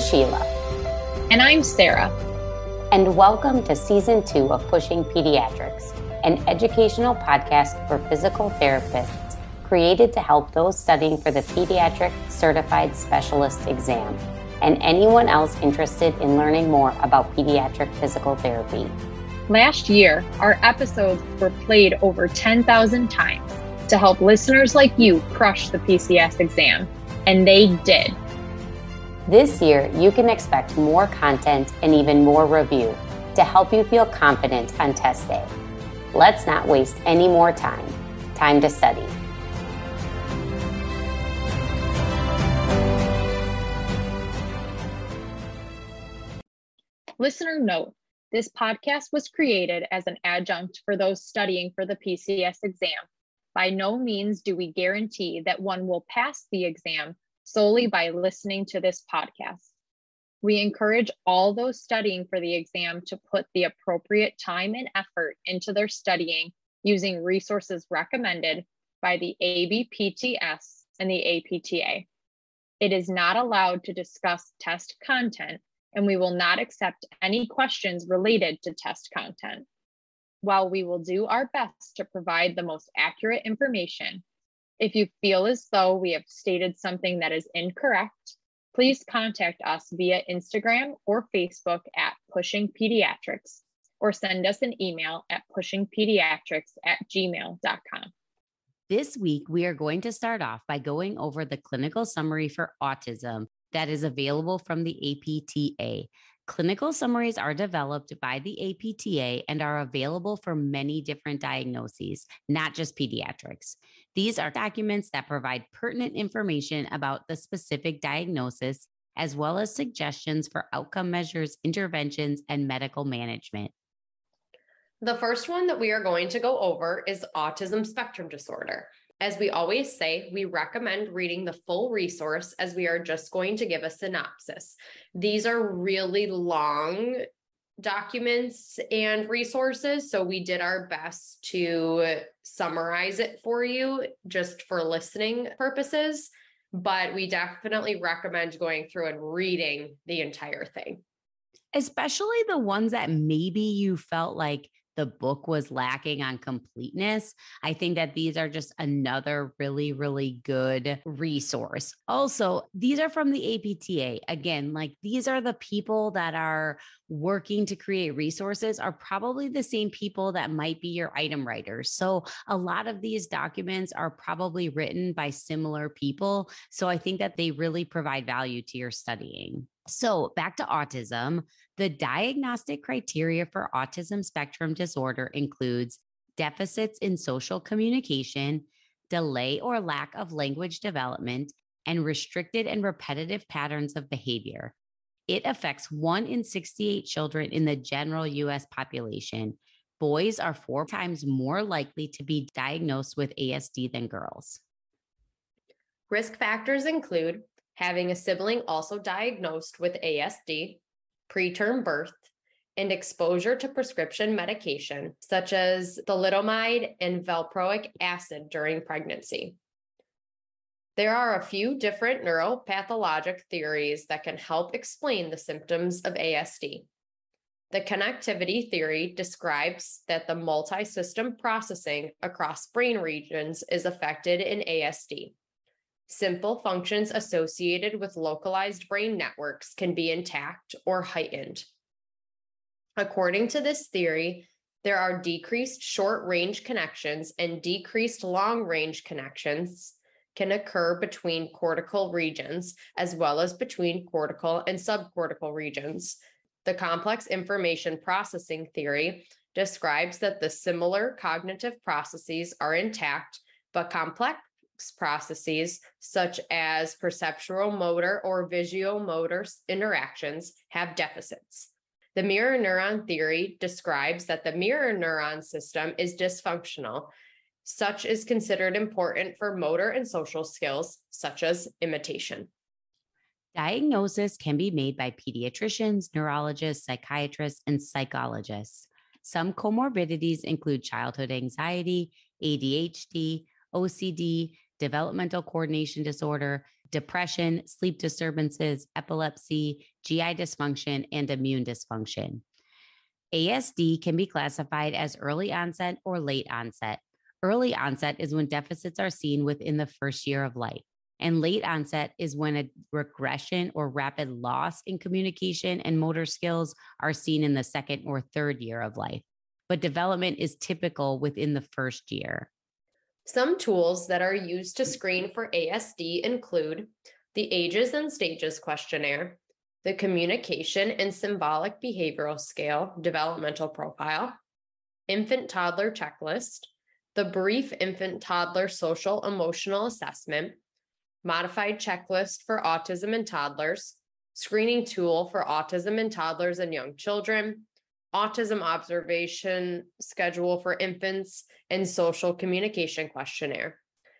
Sheila. And I'm Sarah. And welcome to season two of Pushing Pediatrics, an educational podcast for physical therapists created to help those studying for the Pediatric Certified Specialist exam and anyone else interested in learning more about pediatric physical therapy. Last year, our episodes were played over 10,000 times to help listeners like you crush the PCS exam, and they did. This year, you can expect more content and even more review to help you feel confident on test day. Let's not waste any more time. Time to study. Listener note this podcast was created as an adjunct for those studying for the PCS exam. By no means do we guarantee that one will pass the exam solely by listening to this podcast. We encourage all those studying for the exam to put the appropriate time and effort into their studying using resources recommended by the ABPTS and the APTA. It is not allowed to discuss test content, and we will not accept any questions related to test content. While we will do our best to provide the most accurate information, if you feel as though we have stated something that is incorrect, please contact us via Instagram or Facebook at Pushing Pediatrics or send us an email at pushingpediatrics at gmail.com. This week, we are going to start off by going over the clinical summary for autism that is available from the APTA. Clinical summaries are developed by the APTA and are available for many different diagnoses, not just pediatrics. These are documents that provide pertinent information about the specific diagnosis, as well as suggestions for outcome measures, interventions, and medical management. The first one that we are going to go over is autism spectrum disorder. As we always say, we recommend reading the full resource as we are just going to give a synopsis. These are really long documents and resources. So we did our best to summarize it for you just for listening purposes. But we definitely recommend going through and reading the entire thing. Especially the ones that maybe you felt like the book was lacking on completeness. I think that these are just another really, really good resource. Also, these are from the APTA. Again, like these are the people that are working to create resources are probably the same people that might be your item writers. So a lot of these documents are probably written by similar people. So I think that they really provide value to your studying. So, back to autism, the diagnostic criteria for autism spectrum disorder includes deficits in social communication, delay or lack of language development, and restricted and repetitive patterns of behavior. It affects one in 68 children in the general US population. Boys are four times more likely to be diagnosed with ASD than girls. Risk factors include having a sibling also diagnosed with ASD, preterm birth, and exposure to prescription medication such as thalidomide and valproic acid during pregnancy. There are a few different neuropathologic theories that can help explain the symptoms of ASD. The connectivity theory describes that the multi system processing across brain regions is affected in ASD simple functions associated with localized brain networks can be intact or heightened. According to this theory, there are decreased short range connections and decreased long range connections can occur between cortical regions as well as between cortical and subcortical regions. The complex information processing theory describes that the similar cognitive processes are intact, but complex processes such as perceptual motor or visuomotor interactions have deficits. The mirror neuron theory describes that the mirror neuron system is dysfunctional. Such is considered important for motor and social skills, such as imitation. Diagnosis can be made by pediatricians, neurologists, psychiatrists, and psychologists. Some comorbidities include childhood anxiety, ADHD, OCD, developmental coordination disorder, depression, sleep disturbances, epilepsy, GI dysfunction, and immune dysfunction. ASD can be classified as early onset or late onset. Early onset is when deficits are seen within the first year of life. And late onset is when a regression or rapid loss in communication and motor skills are seen in the second or third year of life. But development is typical within the first year. Some tools that are used to mm. screen for ASD include the Ages and Stages questionnaire, the Communication and Symbolic Behavioral Scale Developmental Profile, Infant Toddler Checklist, the Brief Infant Toddler Social Emotional Assessment, Modified Checklist for Autism and Toddlers, Screening Tool for Autism in Toddlers and Young Children, Autism Observation Schedule for Infants, and Social Communication Questionnaire.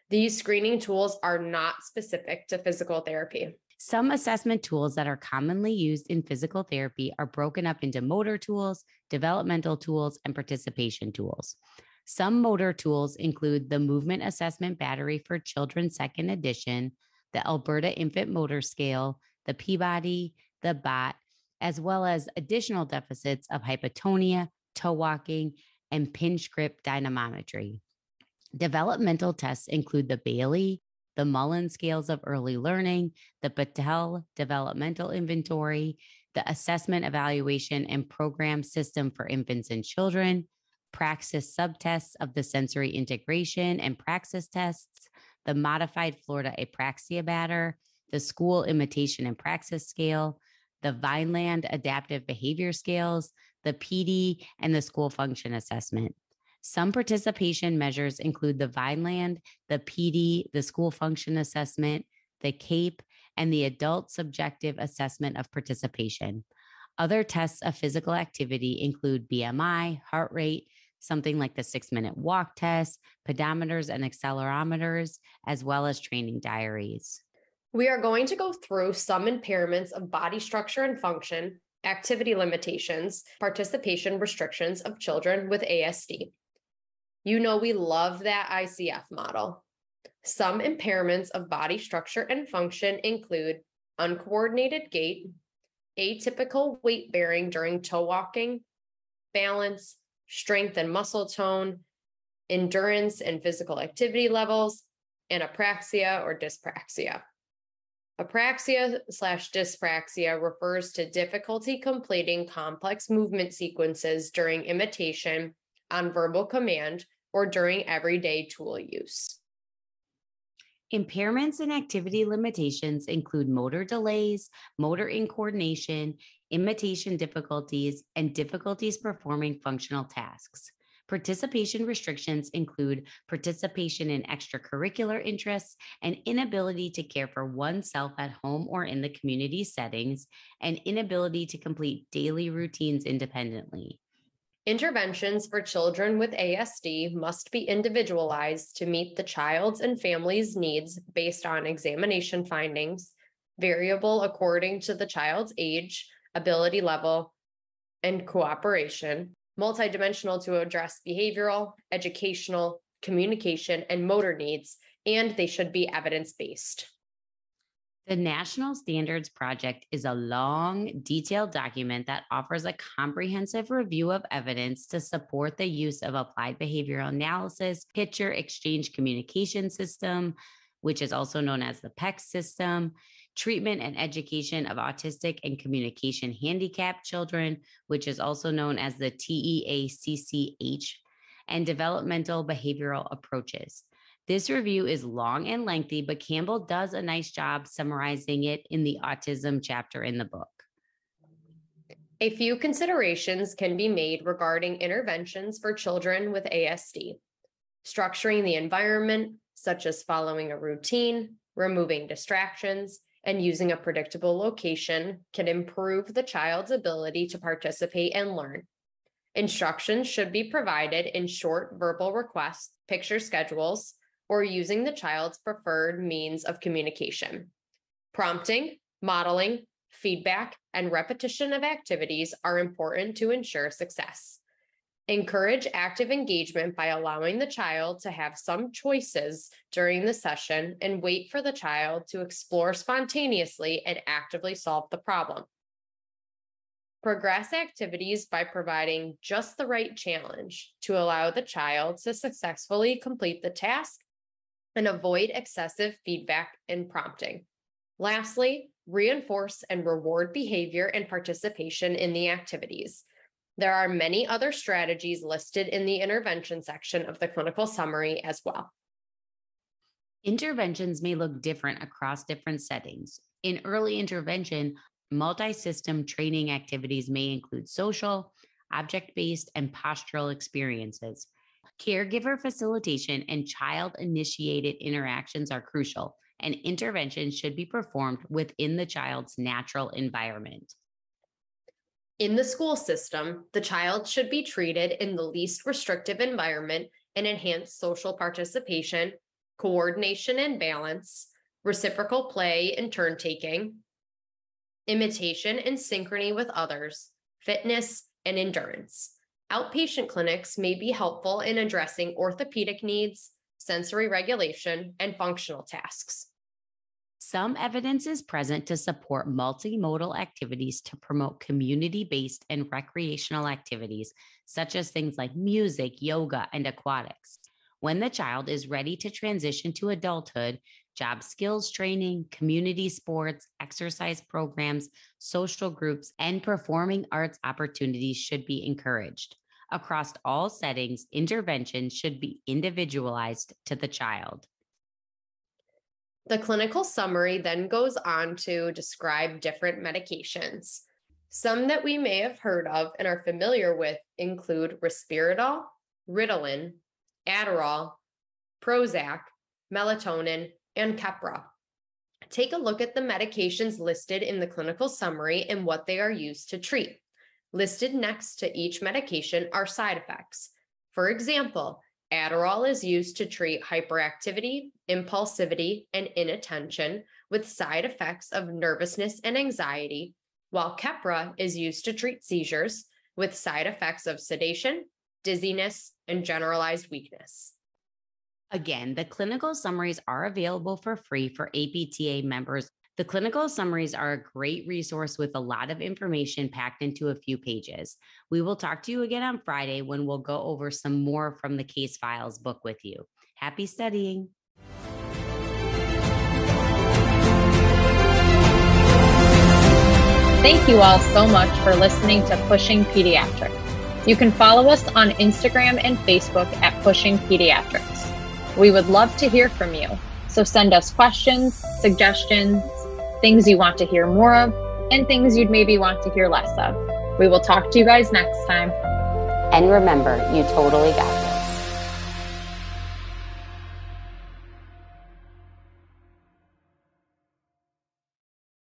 These screening tools are not specific to physical therapy. Some assessment tools that are commonly used in physical therapy are broken up into motor tools, developmental tools, and participation tools. Some motor tools include the Movement Assessment Battery for Children Second Edition, the Alberta Infant Motor Scale, the Peabody, the BOT, as well as additional deficits of hypotonia, toe walking, and pinch grip dynamometry. Developmental tests include the Bayley, the Mullen scales of early learning, the Battelle developmental inventory, the assessment, evaluation, and program system for infants and children, Praxis subtests of the sensory integration and praxis tests, the modified Florida apraxia batter, the school imitation and praxis scale, the Vineland adaptive behavior scales, the PEDI, and the school function assessment. Some participation measures include the Vineland, the PEDI, the school function assessment, the CAPE, and the adult subjective assessment of participation. Other tests of physical activity include BMI, heart rate, something like the six minute walk test, pedometers and accelerometers, as well as training diaries. We are going to go through some impairments of body structure and function, activity limitations, participation restrictions of children with ASD. You know, we love that ICF model. Some impairments of body structure and function include uncoordinated gait, atypical weight bearing during toe walking, balance, strength and muscle tone, endurance and physical activity levels, and apraxia or dyspraxia. Apraxia slash dyspraxia refers to difficulty completing complex movement sequences during imitation on verbal command or during everyday tool use. Impairments and activity limitations include motor delays, motor incoordination, imitation difficulties, and difficulties performing functional tasks. Participation restrictions include participation in extracurricular interests and inability to care for oneself at home or in the community settings, and inability to complete daily routines independently. Interventions for children with ASD must be individualized to meet the child's and family's needs based on examination findings, variable according to the child's age, ability level, and cooperation, multidimensional to address behavioral, educational, communication, and motor needs, and they should be evidence based. The National Standards Project is a long, detailed document that offers a comprehensive review of evidence to support the use of applied behavioral analysis, picture exchange communication system, which is also known as the PECS system, treatment and education of autistic and communication handicapped children, which is also known as the TEACCH, and developmental behavioral approaches. This review is long and lengthy, but Campbell does a nice job summarizing it in the autism chapter in the book. A few considerations can be made regarding interventions for children with ASD. Structuring the environment, such as following a routine, removing distractions, and using a predictable location can improve the child's ability to participate and learn. Instructions should be provided in short verbal requests, picture schedules, or using the child's preferred means of communication. Prompting, modeling, feedback, and repetition of activities are important to ensure success. Encourage active engagement by allowing the child to have some choices during the session and wait for the child to explore spontaneously and actively solve the problem. Progress activities by providing just the right challenge to allow the child to successfully complete the task and avoid excessive feedback and prompting. Lastly, reinforce and reward behavior and participation in the activities. There are many other strategies listed in the intervention section of the clinical summary as well. Interventions may look different across different settings. In early intervention, multi system training activities may include social, object based, and postural experiences. Caregiver facilitation and child initiated interactions are crucial, and intervention should be performed within the child's natural environment. In the school system, the child should be treated in the least restrictive environment and enhance social participation, coordination and balance, reciprocal play and turn taking, imitation and synchrony with others, fitness, and endurance. Outpatient clinics may be helpful in addressing orthopedic needs, sensory regulation, and functional tasks. Some evidence is present to support multimodal activities to promote community based and recreational activities, such as things like music, yoga, and aquatics. When the child is ready to transition to adulthood, job skills training, community sports, exercise programs, social groups, and performing arts opportunities should be encouraged. Across all settings, intervention should be individualized to the child. The clinical summary then goes on to describe different medications. Some that we may have heard of and are familiar with include risperidone, Ritalin, Adderall, Prozac, melatonin, and Keppra. Take a look at the medications listed in the clinical summary and what they are used to treat. Listed next to each medication are side effects. For example, Adderall is used to treat hyperactivity, impulsivity, and inattention with side effects of nervousness and anxiety, while Keppra is used to treat seizures with side effects of sedation, dizziness, and generalized weakness. Again, the clinical summaries are available for free for APTA members the clinical summaries are a great resource with a lot of information packed into a few pages. We will talk to you again on Friday when we'll go over some more from the case files book with you. Happy studying. Thank you all so much for listening to Pushing Pediatrics. You can follow us on Instagram and Facebook at Pushing Pediatrics. We would love to hear from you, so send us questions, suggestions, things you want to hear more of, and things you'd maybe want to hear less of. We will talk to you guys next time. And remember, you totally got this.